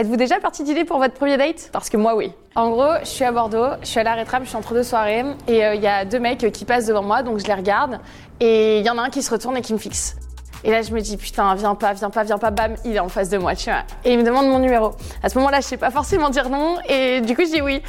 Êtes-vous déjà parti dîner pour votre premier date? Parce que moi, oui. En gros, je suis à Bordeaux, je suis à l'arrêt tram, je suis entre deux soirées, et euh, il y a deux mecs qui passent devant moi, donc je les regarde, et il y en a un qui se retourne et qui me fixe. Et là, je me dis, putain, viens pas, viens pas, viens pas, bam, il est en face de moi, tu vois. Et il me demande mon numéro. À ce moment-là, je sais pas forcément dire non, et du coup, je dis oui.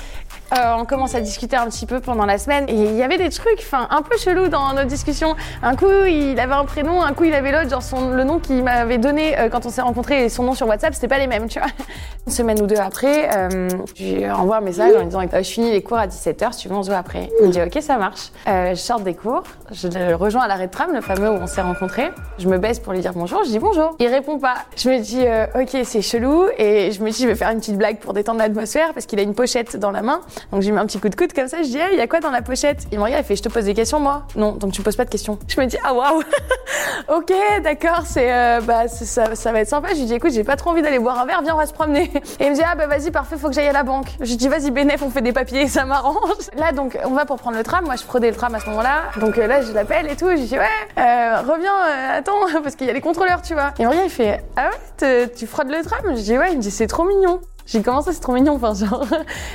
Euh, on commence à discuter un petit peu pendant la semaine et il y avait des trucs, enfin un peu chelous dans notre discussion. Un coup il avait un prénom, un coup il avait l'autre, genre son, le nom qu'il m'avait donné euh, quand on s'est rencontrés et son nom sur WhatsApp c'était pas les mêmes, tu vois. Une semaine ou deux après, euh, je lui envoie un message en lui disant je finis les cours à 17h, si tu veux on se voit après. Il me dit ok ça marche. je sors des cours, je le rejoins à l'arrêt de tram, le fameux où on s'est rencontrés. Je me baisse pour lui dire bonjour, je dis bonjour. Il répond pas. Je me dis ok c'est chelou et je me dis je vais faire une petite blague pour détendre l'atmosphère parce qu'il a une pochette dans la main. Donc lui mets un petit coup de coude comme ça, je dis, il y a quoi dans la pochette? Il me regarde, il fait, je te pose des questions, moi Non, donc tu me poses pas de questions. Je me dis, ah waouh Ok, d'accord, c'est, euh, bah, ça, ça, va être sympa. Je lui dis, écoute, j'ai pas trop envie d'aller boire un verre, viens, on va se promener. Et il me dit, ah bah vas-y, parfait, faut que j'aille à la banque. Je lui dis, vas-y, bénéf, on fait des papiers, ça m'arrange. Là, donc, on va pour prendre le tram. Moi, je prenais le tram à ce moment-là. Donc euh, là, je l'appelle et tout. Je dis, ouais, euh, reviens, attends, parce qu'il y a les contrôleurs, tu vois. Et il me regarde, il fait, ah ouais, tu frottes le tram? Je dis, ouais, il me dit, c'est trop mignon. J'ai commencé, c'est trop mignon, enfin genre.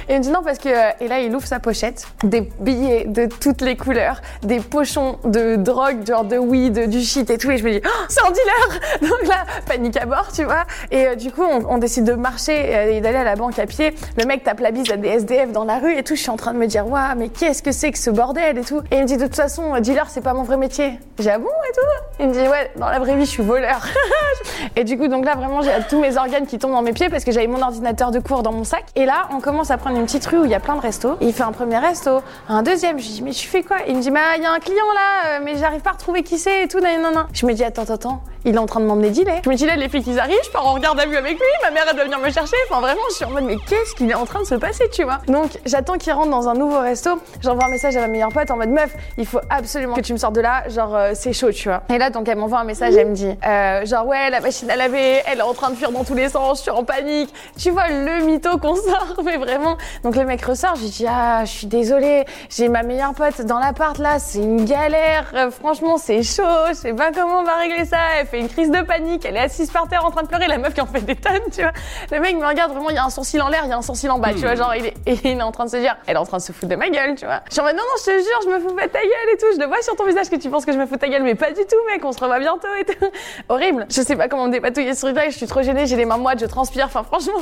Et il me dit non parce que euh, et là il ouvre sa pochette, des billets de toutes les couleurs, des pochons de drogue, genre de weed, du shit et tout. Et je me dis oh, c'est un dealer. Donc là panique à bord, tu vois. Et euh, du coup on, décide de marcher euh, et d'aller à la banque à pied. Le mec tape la bise à des SDF dans la rue et tout. Je suis en train de me dire waouh mais qu'est-ce que c'est que ce bordel et tout. Et il me dit de toute façon dealer c'est pas mon vrai métier. J'ai ah bon et tout. Il me dit ouais dans la vraie vie je suis voleur. et du coup donc là vraiment j'ai tous mes organes qui tombent dans mes pieds parce que j'avais mon ordinateur de cours dans mon sac. Et là, on commence à prendre une petite rue où il y a plein de restos. il fait un premier resto, un deuxième. Je lui dis, mais tu fais quoi? Il me dit, bah, il y a un client là, euh, mais j'arrive pas à retrouver qui c'est et tout. Non, non, non. Je me dis, attends, attends, il est en train de m'emmener dealer. Je me dis là, les flics ils arrivent, je pars en regarde à vue avec lui, ma mère elle doit venir me chercher. Enfin vraiment, je suis en mode mais qu'est-ce qu'il est en train de se passer, tu vois? Donc j'attends qu'il rentre dans un nouveau resto. J'envoie un message à ma meilleure pote en mode meuf, il faut absolument que tu me sortes de là, genre euh, c'est chaud, tu vois. Et là donc elle m'envoie un message, elle me dit euh, genre ouais la machine à laver, elle est en train de fuir dans tous les sens, je suis en panique. Tu vois le mytho qu'on sort, mais vraiment. Donc le mec ressort, je lui dis ah je suis désolée, j'ai ma meilleure pote dans l'appart là, c'est une galère. Euh, franchement c'est chaud, je sais pas comment on va régler ça. Elle fait une crise de panique elle est assise par terre en train de pleurer, la meuf qui en fait des tonnes, tu vois. Le mec me regarde vraiment, il y a un sourcil en l'air, il y a un sourcil en bas, tu vois, genre il est, il est en train de se dire, elle est en train de se foutre de ma gueule, tu vois. Je suis en mode, non, non, je te jure, je me fous pas de ta gueule et tout, je le vois sur ton visage que tu penses que je me fous de ta gueule, mais pas du tout, mec, on se revoit bientôt et tout. Horrible. Je sais pas comment me dépatouiller sur une je suis trop gênée, j'ai les mains moites, je transpire, enfin franchement.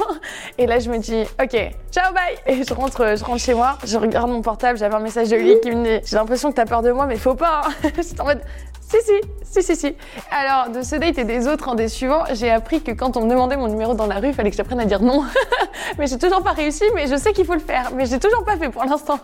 Et là, je me dis, ok, ciao, bye. Et je rentre, je rentre chez moi, je regarde mon portable, j'avais un message de lui qui me dit, j'ai l'impression que t'as peur de moi, mais faut pas. Hein. en mode, si, si, si, si, si. Alors, de ce date et des autres en des suivants, j'ai appris que quand on me demandait mon numéro dans la rue, il fallait que j'apprenne à dire non. mais j'ai toujours pas réussi, mais je sais qu'il faut le faire. Mais j'ai toujours pas fait pour l'instant.